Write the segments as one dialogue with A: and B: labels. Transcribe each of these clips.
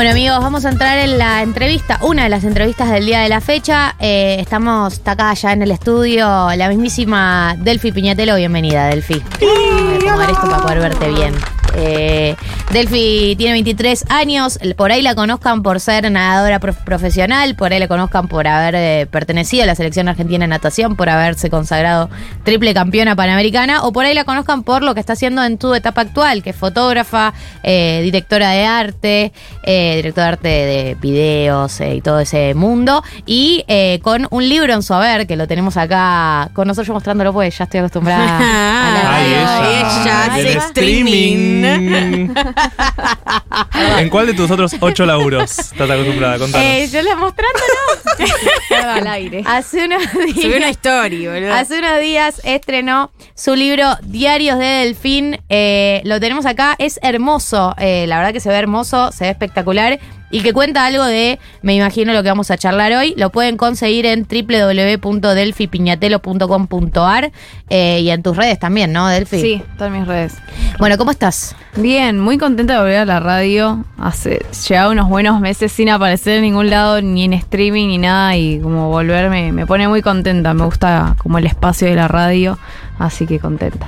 A: Bueno amigos, vamos a entrar en la entrevista, una de las entrevistas del día de la fecha. Eh, estamos está acá ya en el estudio la mismísima Delphi Piñatelo. Bienvenida, Delphi. Voy a acomodar esto para poder verte bien. Eh, Delphi tiene 23 años, por ahí la conozcan por ser nadadora prof- profesional, por ahí la conozcan por haber eh, pertenecido a la selección argentina de natación, por haberse consagrado triple campeona panamericana, o por ahí la conozcan por lo que está haciendo en tu etapa actual, que es fotógrafa, eh, directora de arte, eh, directora de arte de videos eh, y todo ese mundo, y eh, con un libro en su haber, que lo tenemos acá con nosotros mostrándolo, pues ya estoy acostumbrada a la
B: Ay, ella,
A: Ay, va.
B: streaming. ¿En cuál de tus otros ocho laburos estás acostumbrada? Contanos.
A: Eh, yo la mostrándolo.
C: al aire.
A: Hace unos
C: Subí una
A: días.
C: story, boludo.
A: Hace unos días estrenó su libro Diarios de Delfín. Eh, lo tenemos acá, es hermoso. Eh, la verdad que se ve hermoso, se ve espectacular. Y que cuenta algo de, me imagino lo que vamos a charlar hoy. Lo pueden conseguir en www.delfipiñatelo.com.ar eh, y en tus redes también, ¿no, Delfi?
C: Sí, todas mis redes.
A: Bueno, ¿cómo estás?
C: Bien, muy contenta de volver a la radio. Hace llevaba unos buenos meses sin aparecer en ningún lado, ni en streaming, ni nada. Y como volverme me pone muy contenta. Me gusta como el espacio de la radio. Así que contenta.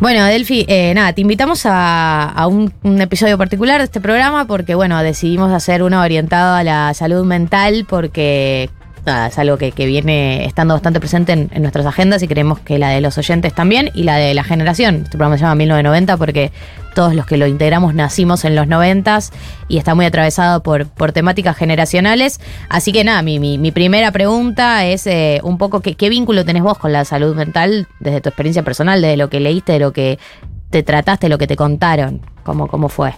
A: Bueno, Delphi, eh, nada, te invitamos a, un, un episodio particular de este programa porque, bueno, decidimos hacer uno orientado a la salud mental porque es algo que, que viene estando bastante presente en, nuestras agendas y creemos que la de los oyentes también y la de la generación. Este programa se llama 1990 porque todos los que lo integramos nacimos en los 90 y está muy atravesado por, por temáticas generacionales. Así que nada, mi, mi, primera pregunta es eh, un poco ¿qué, qué vínculo tenés vos con la salud mental desde tu experiencia personal, desde lo que leíste, de lo que te trataste, lo que te contaron, cómo, cómo fue.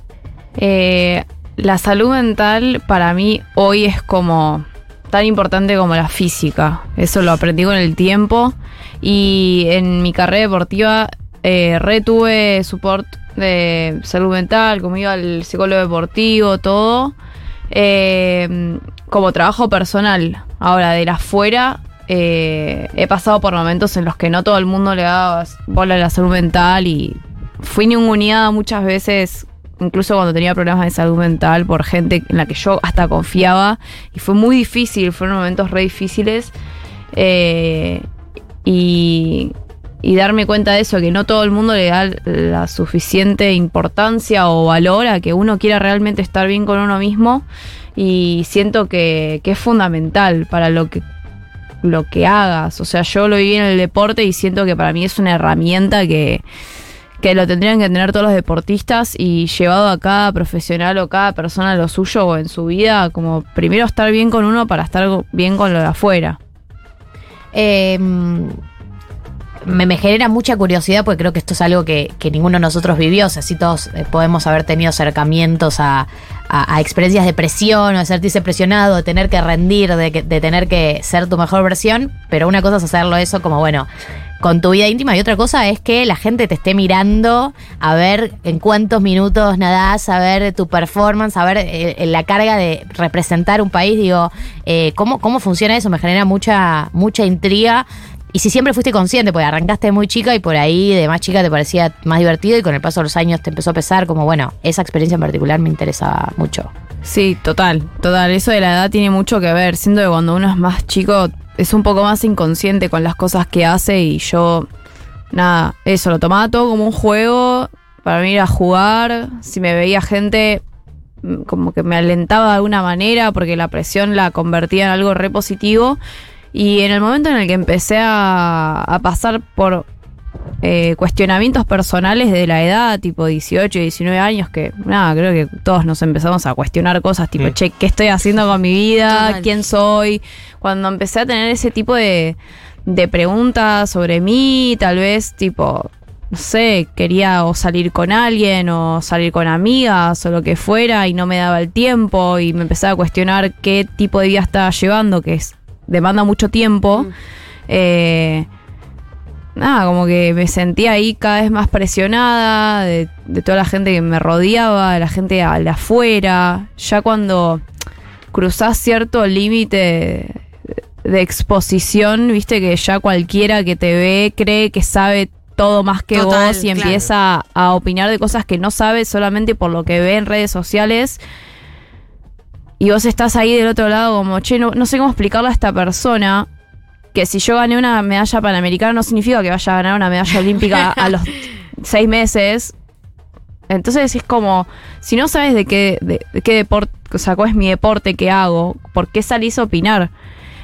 C: Eh, la salud mental para mí hoy es como tan importante como la física. Eso lo aprendí con el tiempo. Y en mi carrera deportiva eh, retuve support de salud mental, como iba al psicólogo deportivo, todo. Eh, como trabajo personal. Ahora, de la afuera, eh, he pasado por momentos en los que no todo el mundo le daba bola a la salud mental y fui ninguneada muchas veces, incluso cuando tenía problemas de salud mental, por gente en la que yo hasta confiaba. Y fue muy difícil, fueron momentos re difíciles. Eh, y, darme cuenta de eso, que no todo el mundo le da la suficiente importancia o valor a que uno quiera realmente estar bien con uno mismo. Y siento que, que es fundamental para lo que lo que hagas. O sea, yo lo viví en el deporte y siento que para mí es una herramienta que, que lo tendrían que tener todos los deportistas y llevado a cada profesional o cada persona lo suyo o en su vida, como primero estar bien con uno para estar bien con lo de afuera.
A: Eh, me, genera mucha curiosidad porque creo que esto es algo que, que ninguno de nosotros vivió. O sea, sí todos eh, podemos haber tenido acercamientos a, a- experiencias de presión o de sentirse presionado, de tener que rendir, de, de tener que ser tu mejor versión. Pero una cosa es hacerlo eso como, bueno, con tu vida íntima y otra cosa es que la gente te esté mirando a ver en cuántos minutos nadás, a ver tu performance, a ver eh, la carga de representar un país. Digo, eh, ¿cómo, ¿cómo funciona eso? Me genera mucha, mucha intriga. Y si siempre fuiste consciente, porque arrancaste muy chica y por ahí de más chica te parecía más divertido y con el paso de los años te empezó a pesar, como bueno, esa experiencia en particular me interesa mucho.
C: Sí, total, total. Eso de la edad tiene mucho que ver. Siento que cuando uno es más chico es un poco más inconsciente con las cosas que hace y yo, nada, eso, lo tomaba todo como un juego para mí a jugar. Si me veía gente, mm, como que me alentaba de alguna manera porque la presión la convertía en algo re positivo. Y en el momento en el que empecé a, a pasar por eh, cuestionamientos personales de la edad, tipo 18, 19 años, que nada, creo que todos nos empezamos a cuestionar cosas, tipo,
B: Mm.
C: che, ¿qué estoy haciendo con mi vida?
A: Total.
C: ¿Quién soy? Cuando empecé a tener ese tipo de, de preguntas sobre mí, tal vez, tipo, no sé, quería o salir con alguien o salir con amigas o lo que fuera y no me daba el tiempo y me empezaba a cuestionar qué tipo de vida estaba llevando, que es demanda mucho tiempo. Eh, nada, como que me sentía ahí cada vez más presionada de, de toda la gente que me rodeaba, de la gente a la afuera. Ya cuando cruzás cierto límite de exposición, viste que ya cualquiera que te ve cree que sabe todo más que
D: Total,
C: vos y
D: claro.
C: empieza a opinar de cosas que no sabe solamente por lo que ve en redes sociales. Y vos estás ahí del otro lado como, che, no, no sé cómo explicarle a esta persona que si yo gané una medalla panamericana no significa que vaya a ganar una medalla olímpica a los seis meses. Entonces es como, si no sabes de qué, de, de qué deporte, o sea, cuál es mi deporte, qué hago, ¿por qué salís a opinar?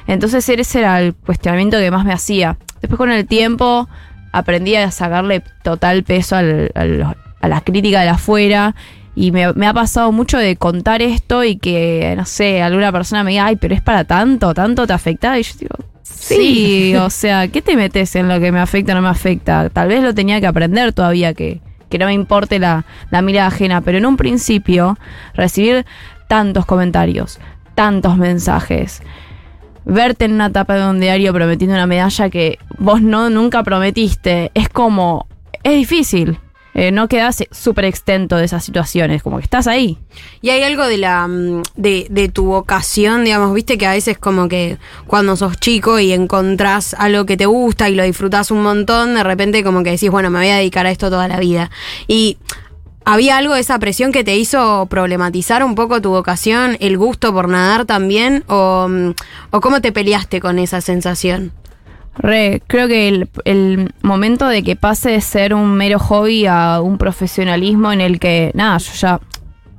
C: Entonces ese era el cuestionamiento que más me hacía. Después con el tiempo aprendí a sacarle total peso al- al- a la crítica de afuera y me, me ha pasado mucho de contar esto y que, no sé, alguna persona me diga, ay, pero es para tanto, tanto te afecta. Y yo digo, sí, o sea, ¿qué te metes en lo que me afecta o no me afecta? Tal vez lo tenía que aprender todavía, que, que no me importe la, la mirada ajena, pero en un principio recibir tantos comentarios, tantos mensajes, verte en una tapa de un diario prometiendo una medalla que vos no nunca prometiste, es como, es difícil. Eh, no quedas súper extento de esas situaciones, como que estás ahí.
D: Y hay algo de la mm, de, de tu vocación, digamos, viste que a veces como que cuando sos chico y encontrás algo que te gusta y lo disfrutás un montón, de repente como que decís, bueno, me voy a dedicar a esto toda la vida. Y había algo de esa presión que te hizo problematizar un poco tu vocación, el gusto por nadar también, o, mm, o cómo te peleaste con esa sensación.
C: Re, creo que el, el momento de que pase de ser un mero hobby a un profesionalismo en el que, nada, yo ya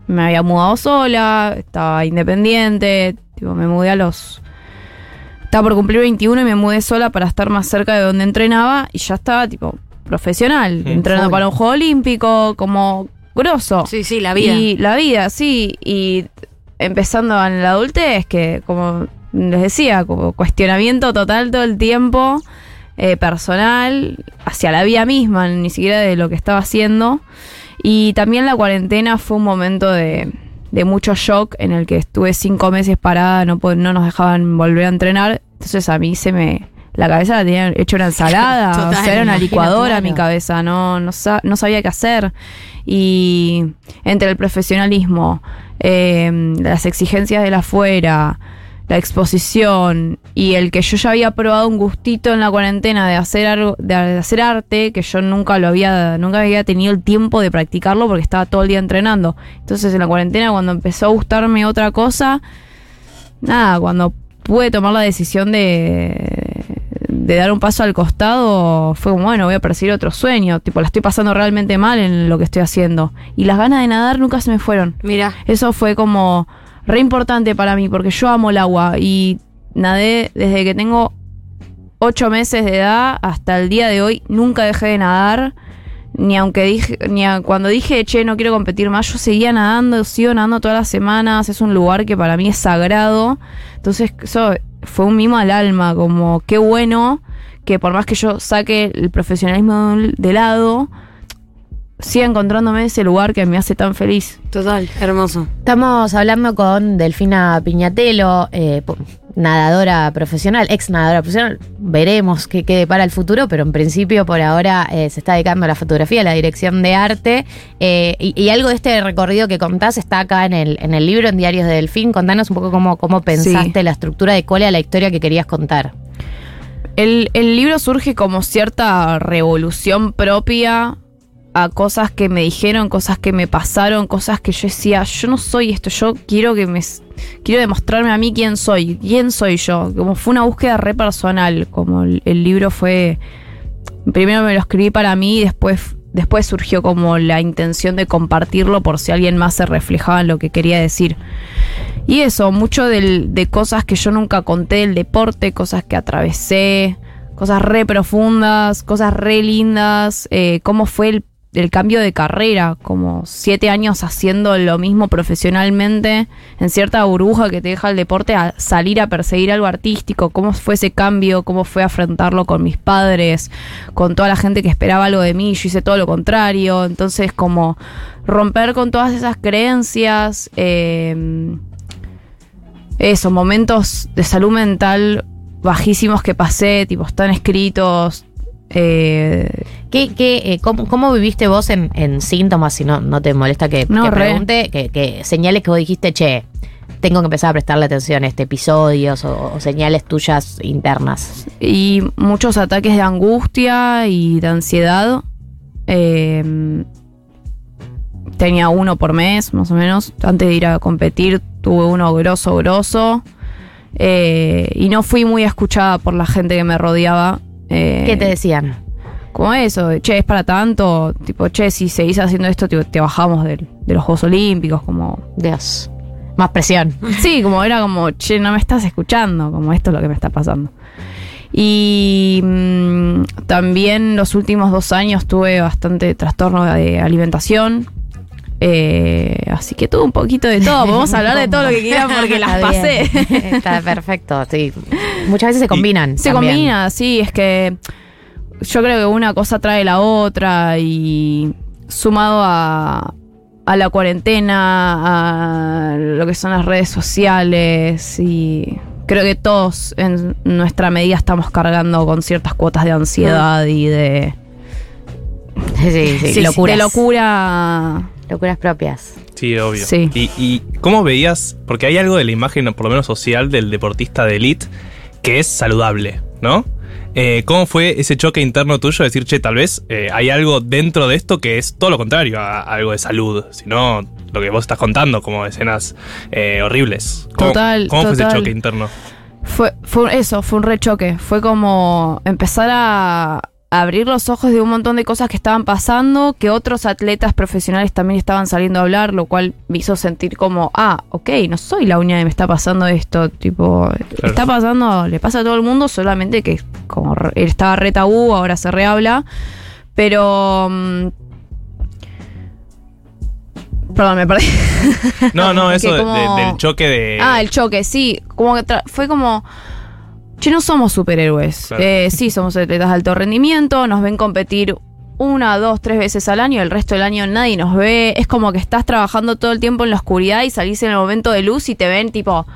C: me había mudado sola, estaba independiente, tipo, me mudé a los... Estaba por cumplir 21 y me mudé sola para estar más cerca de donde entrenaba y ya estaba, tipo, profesional,
B: Sí.
C: entrenando para un juego olímpico, como grosso.
D: Sí, sí, la vida.
C: Y la vida, sí. Y empezando en la adultez, que como les decía, como cuestionamiento total todo el tiempo, eh, personal, hacia la vida misma, ni siquiera de lo que estaba haciendo. Y también la cuarentena fue un momento de, de mucho shock en el que estuve cinco meses parada, no, no nos dejaban volver a entrenar. Entonces a mí se me... La cabeza la tenía hecho una ensalada, o
D: Total,
C: sea, era una licuadora mi cabeza, no, no, no sabía qué hacer. Y entre el profesionalismo, eh, las exigencias de la afuera, la exposición y el que yo ya había probado un gustito en la cuarentena de hacer algo, de hacer arte, que yo nunca lo había, nunca había tenido el tiempo de practicarlo porque estaba todo el día entrenando. Entonces en la cuarentena cuando empezó a gustarme otra cosa, nada, cuando pude tomar la decisión de, de dar un paso al costado, fue como, bueno, voy a perseguir otro sueño, tipo, la estoy pasando realmente mal en lo que estoy haciendo. Y las ganas de nadar nunca se me fueron.
D: Mira,
C: Eso fue como re importante para mí porque yo amo el agua y nadé desde que tengo ocho meses de edad hasta el día de hoy. Nunca dejé de nadar. Ni aunque dije, ni a- cuando dije, che, no quiero competir más, yo seguía nadando, sigo nadando todas las semanas. Es un lugar que para mí es sagrado. Entonces, eso fue un mimo al alma, como qué bueno que por más que yo saque el profesionalismo de lado, siga encontrándome ese lugar que me hace tan feliz.
D: total, hermoso.
A: Estamos hablando con Delfina Piñatelo, eh, nadadora profesional, ex nadadora profesional. Veremos qué quede para el futuro, pero en principio por ahora eh, se está dedicando a la fotografía, a la dirección de arte. eh, y, y algo de este recorrido que contás está acá en el, en el libro, en Diarios de Delfín. Contanos un poco cómo, cómo pensaste la estructura de cuál era la historia que querías contar.
C: El, el libro surge como cierta revolución propia a cosas que me dijeron, cosas que me pasaron, cosas que yo decía, yo no soy esto, yo quiero que me quiero demostrarme a mí quién soy, quién soy yo. Como fue una búsqueda re personal, como el, libro fue primero me lo escribí para mí y después después surgió como la intención de compartirlo por si alguien más se reflejaba en lo que quería decir. Y eso, mucho de cosas que yo nunca conté del deporte, cosas que atravesé, cosas re profundas, cosas re lindas, eh, cómo fue el, el cambio de carrera, como siete años haciendo lo mismo profesionalmente, en cierta burbuja que te deja el deporte, a salir a perseguir algo artístico, cómo fue ese cambio, cómo fue afrontarlo con mis padres, con toda la gente que esperaba algo de mí, yo hice todo lo contrario, entonces como romper con todas esas creencias, eh, esos momentos de salud mental bajísimos que pasé, tipo, están escritos. Eh,
A: ¿Qué, qué, eh, cómo, cómo viviste vos en, en síntomas, si no, no te molesta que,
C: No,
A: que pregunte, que, que señales que vos dijiste, che, tengo que empezar a prestarle atención a este episodios o, o señales tuyas internas?
C: y muchos ataques de angustia y de ansiedad. eh, tenía uno por mes, más o menos. Antes de ir a competir, tuve uno grosso, grosso. Eh, y no fui muy escuchada por la gente que me rodeaba. Eh,
A: ¿Qué te decían?
C: como eso, che, es para tanto, tipo, che, si seguís haciendo esto, te, te bajamos del- de los Juegos Olímpicos, como...
A: Dios. Más presión.
C: Sí, como era como, che, no me estás escuchando, como esto es lo que me está pasando. Y mm, también los últimos dos años tuve bastante trastorno de alimentación. Eh, así que tuve un poquito de todo. Podemos hablar de todo lo que quieran porque las
A: Está
C: pasé.
A: bien. Está perfecto, sí. Muchas veces se combinan.
C: Se
A: también.
C: combina, sí, es que yo creo que una cosa trae la otra y sumado a, a la cuarentena, a lo que son las redes sociales y creo que todos en nuestra medida estamos cargando con ciertas cuotas de ansiedad y de,
A: Sí, sí, sí.
C: sí,
A: locuras.
C: de locura.
A: Locuras propias.
B: Sí, obvio.
C: Sí.
B: Y, y cómo veías? Porque hay algo de la imagen, por lo menos social, del deportista de elite que es saludable, ¿no? Eh, ¿Cómo fue ese choque interno tuyo de decir, che, tal vez eh, hay algo dentro de esto que es todo lo contrario a, a algo de salud, sino lo que vos estás contando, como escenas eh, horribles? ¿Cómo,
C: Total,
B: ¿Cómo fue ese choque interno?
C: Fue, fue eso, fue un rechoque. Fue como empezar a abrir los ojos de un montón de cosas que estaban pasando, que otros atletas profesionales también estaban saliendo a hablar, lo cual me hizo sentir como, ah, ok, no soy la única que me está pasando esto. Tipo, está pasando, le pasa a todo el mundo, solamente que como estaba re tabú, ahora se rehabla. Pero. mm, Perdón, me perdí.
B: No, no, eso de- de-
C: como-
B: del choque de...
C: Ah, el choque, sí. Como que fue como. Che, no somos superhéroes.
B: Claro.
C: Eh, sí, somos atletas de alto rendimiento. Nos ven competir una, dos, tres veces al año. El resto del año nadie nos ve. Es como que estás trabajando todo el tiempo en la oscuridad y salís en el momento de luz y te ven, tipo,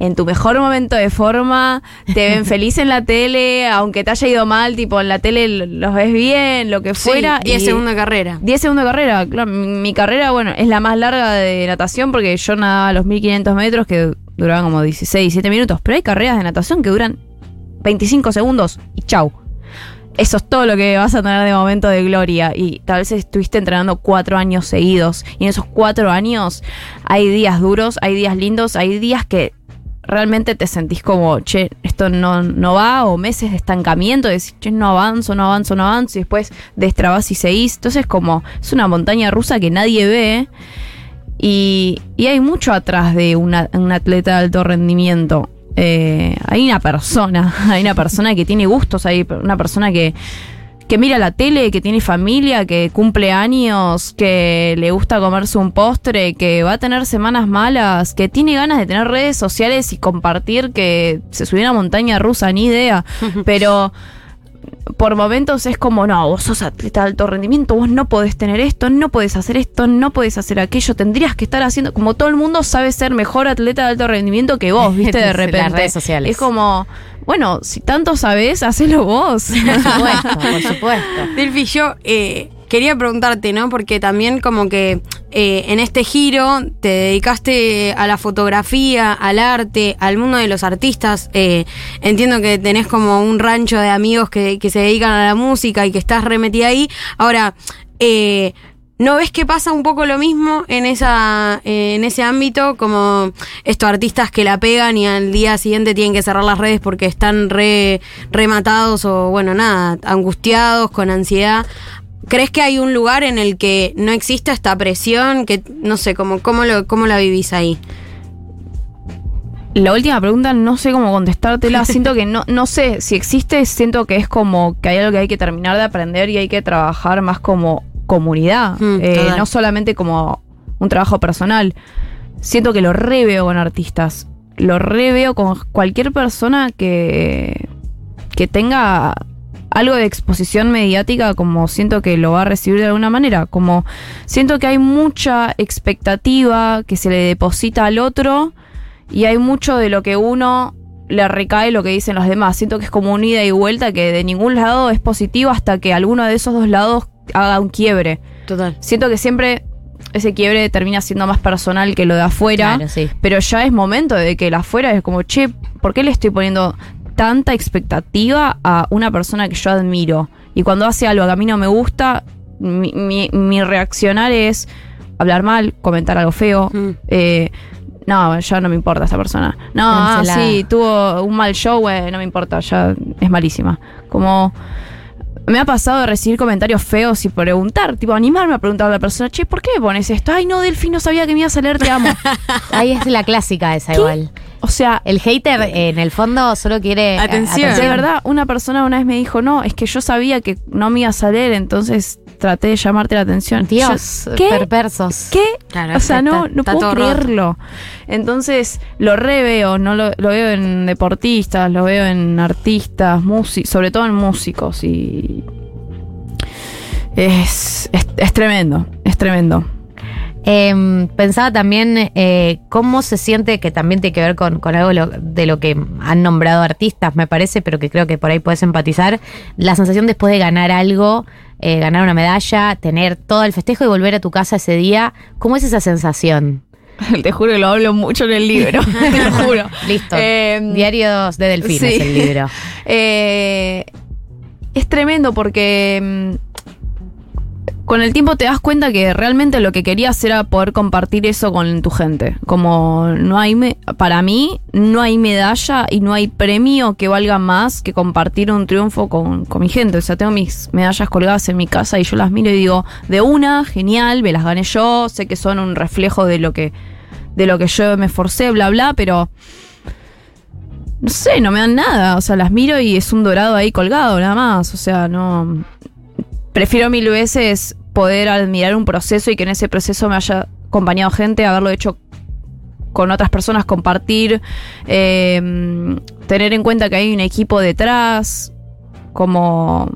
C: en tu mejor momento de forma. Te ven feliz en la tele, aunque te haya ido mal, tipo, en la tele los ves bien, lo que fuera.
D: 10
C: y-
D: segundos de carrera.
C: 10 segundos de carrera, claro. Mi, mi carrera, bueno, es la más larga de natación porque yo nadaba los 1500 metros que duraban como 16, 17 minutos. Pero hay carreras de natación que duran 25 segundos y chau. Eso es todo lo que vas a tener de momento de gloria. Y tal vez estuviste entrenando cuatro años seguidos. Y en esos cuatro años hay días duros, hay días lindos, hay días que realmente te sentís como, che, esto no, no va, o meses de estancamiento, de decir, che, no avanzo, no avanzo, no avanzo, y después destrabas y seguís. Entonces, como, es una montaña rusa que nadie ve. Y, y hay mucho atrás de un atleta de alto rendimiento. Eh, hay una persona, hay una persona que tiene gustos, hay una persona que, que mira la tele, que tiene familia, que cumple años, que le gusta comerse un postre, que va a tener semanas malas, que tiene ganas de tener redes sociales y compartir que se subió a una montaña rusa, ni idea. Pero por momentos es como, no, vos sos atleta de alto rendimiento, vos no podés tener esto, no podés hacer esto, no podés hacer aquello, tendrías que estar haciendo, como todo el mundo sabe ser mejor atleta de alto rendimiento que vos, viste, de
A: Las
C: repente.
A: redes sociales.
C: Es como, bueno, si tanto sabés, hacelo vos.
A: Por supuesto, por supuesto.
D: Delphi, yo eh, quería preguntarte, ¿no? Porque también como que eh, en este giro te dedicaste a la fotografía, al arte, al mundo de los artistas. Eh, entiendo que tenés como un rancho de amigos que, que se dedican a la música y que estás remetida ahí. Ahora, eh, ¿No ves que pasa un poco lo mismo en esa eh, en ese ámbito? Como estos artistas que la pegan y al día siguiente tienen que cerrar las redes porque están re, rematados o, bueno, nada, angustiados, con ansiedad. ¿Crees que hay un lugar en el que no existe esta presión? Que no sé, ¿cómo, cómo, lo, cómo la vivís ahí?
C: La última pregunta no sé cómo contestártela. Siento que no, no sé si existe, siento que es como que hay algo que hay que terminar de aprender y hay que trabajar más como comunidad.
D: Mm,
C: Eh, no solamente como un trabajo personal. Siento que lo reveo con artistas. Lo reveo con cualquier persona que, que tenga algo de exposición mediática, como siento que lo va a recibir de alguna manera. Como siento que hay mucha expectativa que se le deposita al otro y hay mucho de lo que uno le recae lo que dicen los demás. Siento que es como un ida y vuelta que de ningún lado es positivo hasta que alguno de esos dos lados haga un quiebre.
D: Total.
C: Siento que siempre ese quiebre termina siendo más personal que lo de afuera.
A: Claro, sí.
C: Pero ya es momento de que el afuera es como, che, ¿por qué le estoy poniendo tanta expectativa a una persona que yo admiro? Y cuando hace algo que a mí no me gusta, mi, mi- mi reaccionar es, hablar mal, comentar algo feo.
D: Mm.
C: eh, no, ya no me importa esta persona. No, ah, sí, tuvo un mal show, eh, no me importa, ya es malísima. Como me ha pasado de recibir comentarios feos y preguntar, tipo animarme a preguntarle a la persona, che, ¿por qué me pones esto? Ay, no, Delphi, no sabía que me ibas a leer, te amo.
A: Ahí es la clásica esa igual.
C: o sea,
A: El hater eh, en el fondo solo quiere eh,
D: Atención.
C: de verdad, una persona una vez me dijo, no, es que yo sabía que no me ibas a leer, entonces traté de llamarte la atención.
A: Dios,
C: Yo, ¿Qué?
A: perversos.
C: ¿Qué?
D: Claro,
C: o sea,
D: está-
C: no, no
D: está
C: puedo
D: roto.
C: creerlo. Entonces, lo reveo, no lo, lo veo en deportistas, lo veo en artistas, músicos, sobre todo en músicos y es, es, es tremendo, es tremendo.
A: Eh, pensaba también eh, cómo se siente, que también tiene que ver con, con algo lo- de lo que han nombrado artistas, me parece, pero que creo que por ahí puedes empatizar, la sensación después de ganar algo, eh, ganar una medalla, tener todo el festejo y volver a tu casa ese día. ¿Cómo es esa sensación?
C: Te juro que lo hablo mucho en el libro, te lo juro.
A: Listo.
C: Eh,
A: Diarios de Delfines,
C: sí.
A: el libro.
C: Eh, es tremendo porque mm, con el tiempo te das cuenta que realmente lo que querías era poder compartir eso con tu gente. Como no hay, me- para mí, no hay medalla y no hay premio que valga más que compartir un triunfo con, con mi gente. O sea, tengo mis medallas colgadas en mi casa y yo las miro y digo, de una, genial, me las gané yo, sé que son un reflejo de lo que, de lo que yo me esforcé, bla, bla, pero no sé, no me dan nada. O sea, las miro y es un dorado ahí colgado, nada más. O sea, no. Prefiero mil veces poder admirar un proceso y que en ese proceso me haya acompañado gente, haberlo hecho con otras personas, compartir, eh, tener en cuenta que hay un equipo detrás, como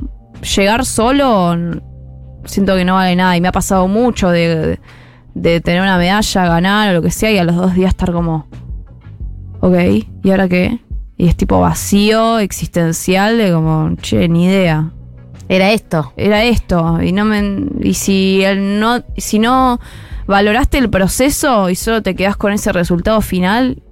C: llegar solo, siento que no vale nada y me ha pasado mucho de, de tener una medalla, ganar o lo que sea y a los dos días estar como, ok, ¿y ahora qué? Y es tipo vacío, existencial, de como, che, ni idea.
A: Era esto.
C: Era esto. Y no me. Y si el no. Si no valoraste el proceso y solo te quedas con ese resultado final.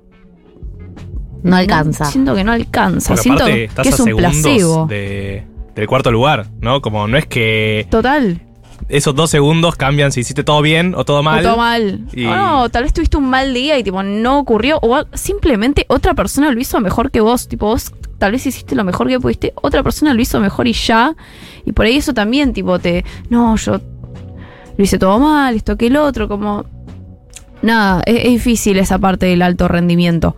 A: No alcanza.
C: Siento que no alcanza.
B: Porque
C: Siento
B: aparte
C: que
B: estás
C: es
B: a
C: un
B: segundos
C: placebo.
B: de, del cuarto lugar, ¿no? Como no es que
C: Total.
B: esos dos segundos cambian si hiciste todo bien o todo mal.
C: O todo mal.
B: Y-
C: O no, tal vez tuviste un mal día y tipo no ocurrió. O simplemente otra persona lo hizo mejor que vos. Tipo, vos tal vez hiciste lo mejor que pudiste. Otra persona lo hizo mejor y ya. Y por ahí eso también, tipo, te. No, yo lo hice todo mal, esto que el otro, como. Nada, es, es difícil esa parte del alto rendimiento.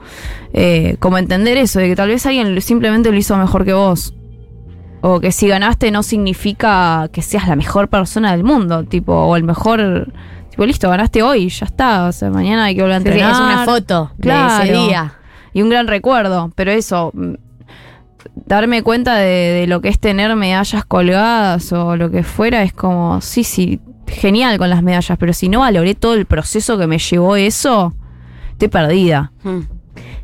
C: Eh, como entender eso, de que tal vez alguien simplemente lo hizo mejor que vos. O que si ganaste no significa que seas la mejor persona del mundo, tipo, o el mejor. Tipo, listo, ganaste hoy, ya está. O sea, mañana hay que volver a
A: Sí,
C: entrenar.
A: es una foto de
C: Claro.
A: ese día.
C: Y un gran recuerdo, pero eso, darme cuenta de, de lo que es tener medallas colgadas o lo que fuera, es como, sí, sí, genial con las medallas, pero si no valoré todo el proceso que me llevó eso, estoy perdida.
D: Mm.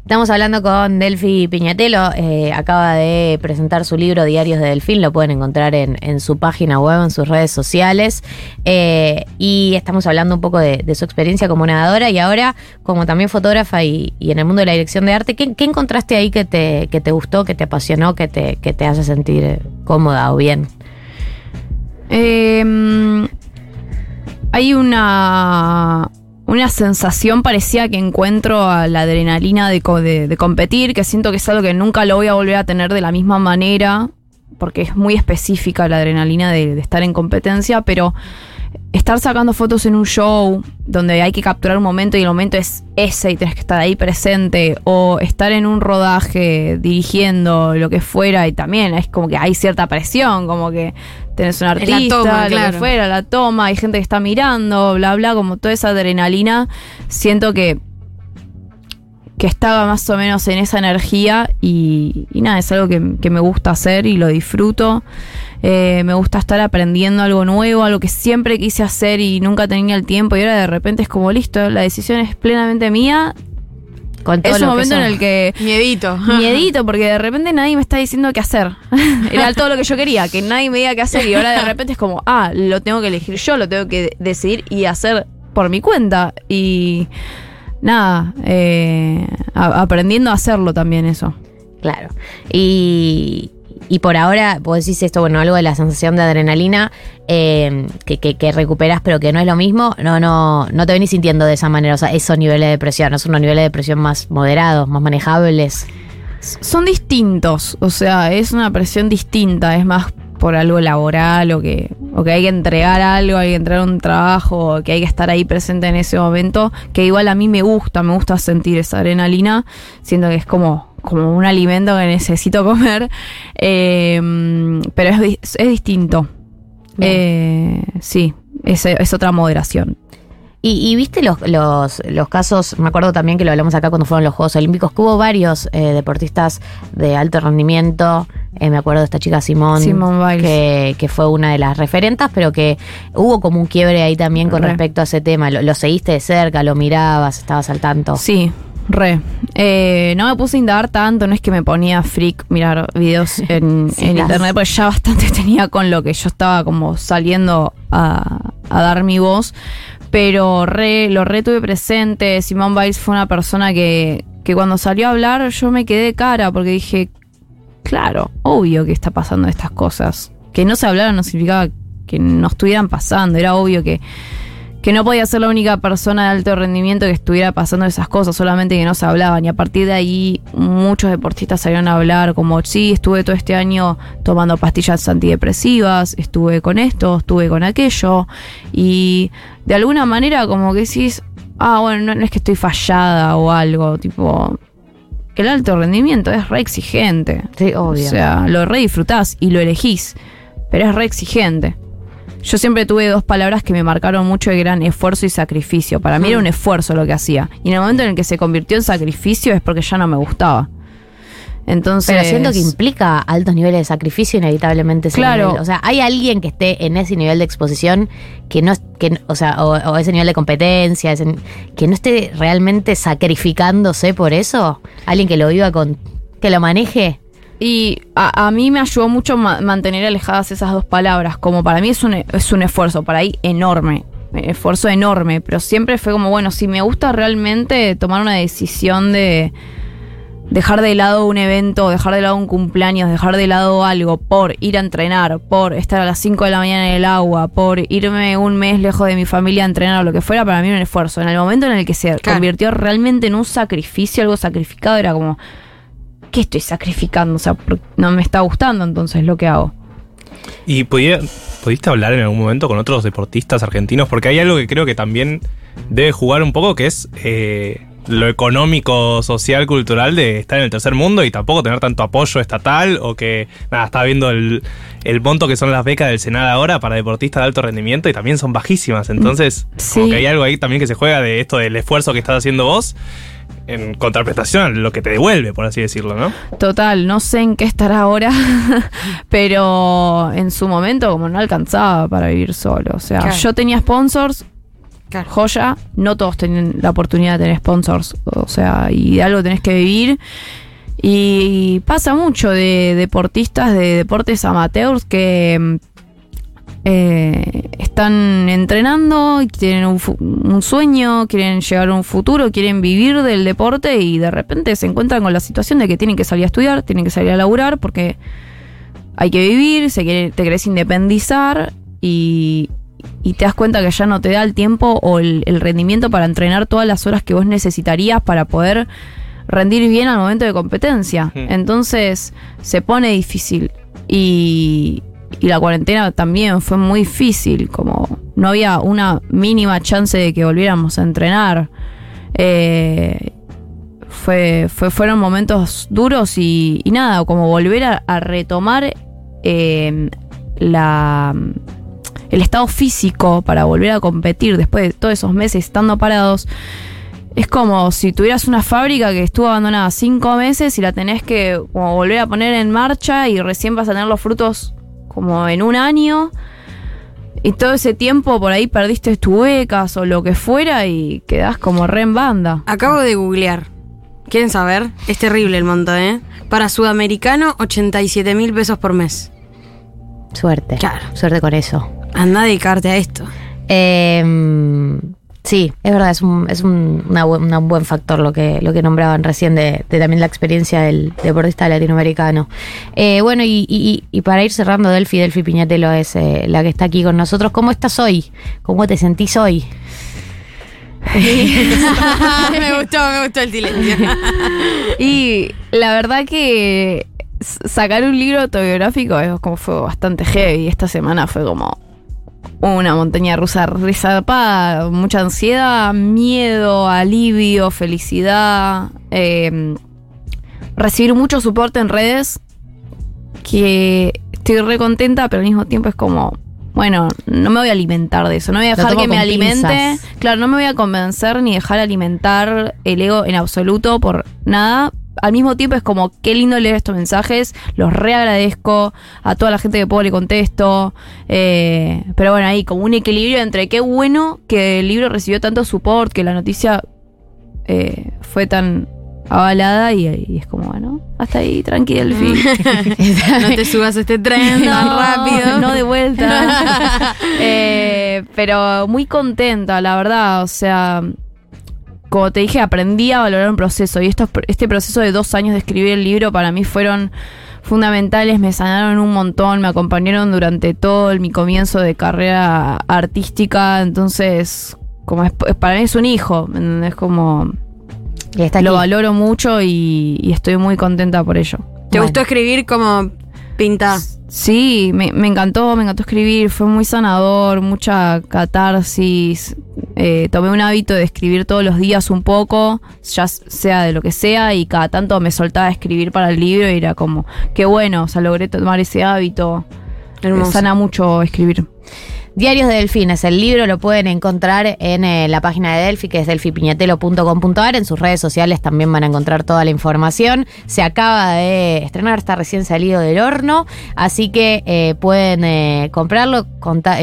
A: Estamos hablando con Delphi Piñatelo, eh, acaba de presentar su libro Diarios de Delfín, lo pueden encontrar en, su página web, en sus redes sociales, eh, y estamos hablando un poco de, su experiencia como nadadora y ahora como también fotógrafa y, en el mundo de la dirección de arte, ¿qué, encontraste ahí que te, gustó, que te apasionó, que te, hace sentir cómoda o bien?
C: Eh, hay una, una sensación parecida que encuentro a la adrenalina de, de- de competir, que siento que es algo que nunca lo voy a volver a tener de la misma manera, porque es muy específica la adrenalina de, de estar en competencia, pero estar sacando fotos en un show donde hay que capturar un momento y el momento es ese y tienes que estar ahí presente, o estar en un rodaje dirigiendo lo que fuera y también es como que hay cierta presión, como que tenés un
D: Es la
C: artista,
D: toma,
C: lo que
D: claro.
C: fuera, la toma, hay gente que está mirando, bla, bla, como toda esa adrenalina, siento que que estaba más o menos en esa energía y, y nada, es algo que, que me gusta hacer y lo disfruto. Eh, me gusta estar aprendiendo algo nuevo, algo que siempre quise hacer y nunca tenía el tiempo y ahora de repente es como listo, la decisión es plenamente mía.
A: Con todo
C: Es un
A: que
C: momento en el que
D: Miedito.
C: miedito porque de repente nadie me está diciendo qué hacer. Era todo lo que yo quería, que nadie me diga qué hacer y ahora de repente es como, ah, lo tengo que elegir yo, lo tengo que decidir y hacer por mi cuenta y nada, eh, a- aprendiendo a hacerlo también eso.
A: Claro. Y, y por ahora, vos decís esto, bueno, algo de la sensación de adrenalina eh, que, que, recuperás, pero que no es lo mismo, no, no, no te venís sintiendo de esa manera. O sea, esos niveles de depresión, ¿no? son unos niveles de depresión más moderados, más manejables.
C: Son distintos, o sea, es una presión distinta, es más por algo laboral o que, o que hay que entregar algo, hay que entregar un trabajo, o que hay que estar ahí presente en ese momento, que igual a mí me gusta, me gusta sentir esa adrenalina, siento que es como, como un alimento que necesito comer, eh, pero es, es distinto. Eh, sí, es, es otra moderación.
A: Y, y viste los, los, los casos, me acuerdo también que lo hablamos acá cuando fueron los Juegos Olímpicos, que hubo varios eh, deportistas de alto rendimiento. eh, me acuerdo de esta chica Simón, que, que fue una de las referentas, pero que hubo como un quiebre ahí también con
C: Re.
A: respecto a ese tema. Lo, lo seguiste de cerca, lo mirabas, estabas al tanto.
C: Sí, re. Eh, no me puse a indagar tanto, no es que me ponía freak mirar videos en,
A: Sí,
C: en
A: las-
C: internet, porque ya bastante tenía con lo que yo estaba como saliendo a, a dar mi voz. Pero re, lo re tuve presente. Simone Biles fue una persona que, que cuando salió a hablar yo me quedé cara porque dije, claro, obvio que está pasando estas cosas. Que no se hablaran no significaba que no estuvieran pasando, era obvio que, que no podía ser la única persona de alto rendimiento que estuviera pasando esas cosas, solamente que no se hablaban. Y a partir de ahí muchos deportistas salieron a hablar como, sí, estuve todo este año tomando pastillas antidepresivas, estuve con esto, estuve con aquello. Y de alguna manera como que decís, ah, bueno, no, no es que estoy fallada o algo, tipo... El alto rendimiento es re exigente.
A: Sí, obvio.
C: O sea, lo re disfrutás y lo elegís, pero es re exigente. Yo siempre tuve dos palabras que me marcaron mucho que eran esfuerzo y sacrificio. Para mí era un esfuerzo lo que hacía. Y en el momento en el que se convirtió en sacrificio es porque ya no me gustaba. Entonces.
A: Pero siento que implica altos niveles de sacrificio inevitablemente.
C: Claro.
A: nivel. O sea, hay alguien que esté en ese nivel de exposición que no, que, o sea, o, o ese nivel de competencia, ese- que no esté realmente sacrificándose por eso. Alguien que lo viva con, que lo maneje.
C: Y a, a mí me ayudó mucho ma- mantener alejadas esas dos palabras. Como para mí es un, es un esfuerzo, para ahí enorme. Esfuerzo enorme. Pero siempre fue como, bueno, si me gusta realmente tomar una decisión de dejar de lado un evento, dejar de lado un cumpleaños, dejar de lado algo por ir a entrenar, por estar a las 5 de la mañana en el agua, por irme un mes lejos de mi familia a entrenar o lo que fuera, para mí era un esfuerzo. En el momento en el que se
D: Claro.
C: convirtió realmente en un sacrificio, algo sacrificado, era como, ¿qué estoy sacrificando? O sea, no me está gustando entonces lo que hago.
B: ¿Y podía- pudiste hablar en algún momento con otros deportistas argentinos? Porque hay algo que creo que también debe jugar un poco, que es eh, lo económico, social, cultural de estar en el tercer mundo y tampoco tener tanto apoyo estatal o que, nada, estaba viendo el, el monto que son las becas del Senado ahora para deportistas de alto rendimiento y también son bajísimas. Entonces, como que hay algo ahí también que se juega de esto del esfuerzo que estás haciendo vos en contraprestación a lo que te devuelve, por así decirlo, ¿no?
C: Total, no sé en qué estará ahora, pero en su momento como no alcanzaba para vivir solo. O sea,
D: Claro.
C: yo tenía sponsors,
D: Claro.
C: joya, no todos tienen la oportunidad de tener sponsors, o sea, y de algo tenés que vivir. Y pasa mucho de deportistas de deportes amateurs que mm, eh, están entrenando, tienen un, sueño, quieren llegar a un futuro, quieren vivir del deporte y de repente se encuentran con la situación de que tienen que salir a estudiar, tienen que salir a laburar porque hay que vivir, se quiere, te querés independizar y, y te das cuenta que ya no te da el tiempo o el, el rendimiento para entrenar todas las horas que vos necesitarías para poder rendir bien al momento de competencia. Entonces se pone difícil y, y la cuarentena también fue muy difícil, como no había una mínima chance de que volviéramos a entrenar. Eh, fue, fue, fueron momentos duros y, nada, como volver a, a retomar eh, la, el estado físico para volver a competir después de todos esos meses estando parados. Es como si tuvieras una fábrica que estuvo abandonada cinco meses y la tenés que como volver a poner en marcha y recién vas a tener los frutos como en un año. Y todo ese tiempo por ahí perdiste tus becas o lo que fuera y quedás como re en banda.
D: Acabo de googlear. ¿Quieren saber? Es terrible el monto, ¿eh? Para sudamericano, 87 mil pesos por mes.
A: Suerte.
D: Claro.
A: Suerte con eso.
D: Anda a dedicarte a esto.
A: Eh, Sí, es verdad, es un, es un, una una- un buen factor lo que, lo que nombraban recién de, de también la experiencia del deportista latinoamericano. Eh, bueno, y, y- y para ir cerrando, Delphi, Delphi Piñatelo es eh, la que está aquí con nosotros. ¿Cómo estás hoy? ¿Cómo te sentís hoy?
D: me gustó, me gustó el silencio.
C: Y la verdad que sacar un libro autobiográfico es como fue bastante heavy. Esta semana fue como una montaña rusa resarpada, mucha ansiedad, miedo, alivio, felicidad. eh, recibir mucho soporte en redes que estoy re contenta, pero al mismo tiempo es como, bueno, no me voy a alimentar de eso, no voy a dejar que me alimente.
A: pinzas.
C: Claro, no me voy a convencer ni dejar alimentar el ego en absoluto por nada. Al mismo tiempo es como, qué lindo leer estos mensajes, los reagradezco, a toda la gente que puedo le contesto. eh, pero bueno, ahí como un equilibrio entre qué bueno que el libro recibió tanto support, que la noticia eh, fue tan avalada y, y es como, bueno, hasta ahí, tranquilo, el fin.
D: No te subas a este tren tan rápido.
C: No de vuelta. Eh, pero muy contenta, la verdad. O sea, como te dije, aprendí a valorar un proceso. Y estos, este proceso de dos años de escribir el libro para mí fueron fundamentales, me sanaron un montón, me acompañaron durante todo el- mi comienzo de carrera artística. Entonces, como es, para mí es un hijo. Es como...
A: Y está
C: Lo valoro mucho y, y estoy muy contenta por ello.
D: ¿Te
A: Bueno.
D: gustó escribir como pinta?
C: Sí, me, me encantó, me encantó escribir, fue muy sanador, mucha catarsis. Eh, tomé un hábito de escribir todos los días un poco, ya sea de lo que sea, y cada tanto me soltaba a escribir para el libro y era como, qué bueno, o sea, logré tomar ese hábito.
D: Hermoso.
C: Sana mucho escribir.
A: Diarios de Delfines, el libro lo pueden encontrar en eh, la página de Delphi, que es delfipiñatelo.com.ar. En sus redes sociales también van a encontrar toda la información. Se acaba de estrenar, está recién salido del horno, así que eh, pueden eh, comprarlo, conta-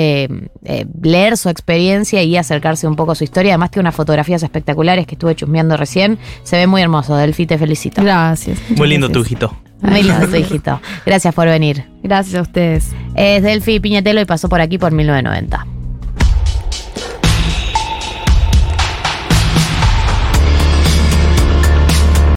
A: eh, leer su experiencia y acercarse un poco a su historia. Además, tiene unas fotografías espectaculares que estuve chusmeando recién. Se ve muy hermoso. Delphi, te felicito.
C: Gracias.
B: Muy lindo tu hijito.
A: Muy lindo tu hijito. Gracias por venir.
C: Gracias a ustedes.
A: Es Delphi Piñatelo y pasó por aquí por 1990.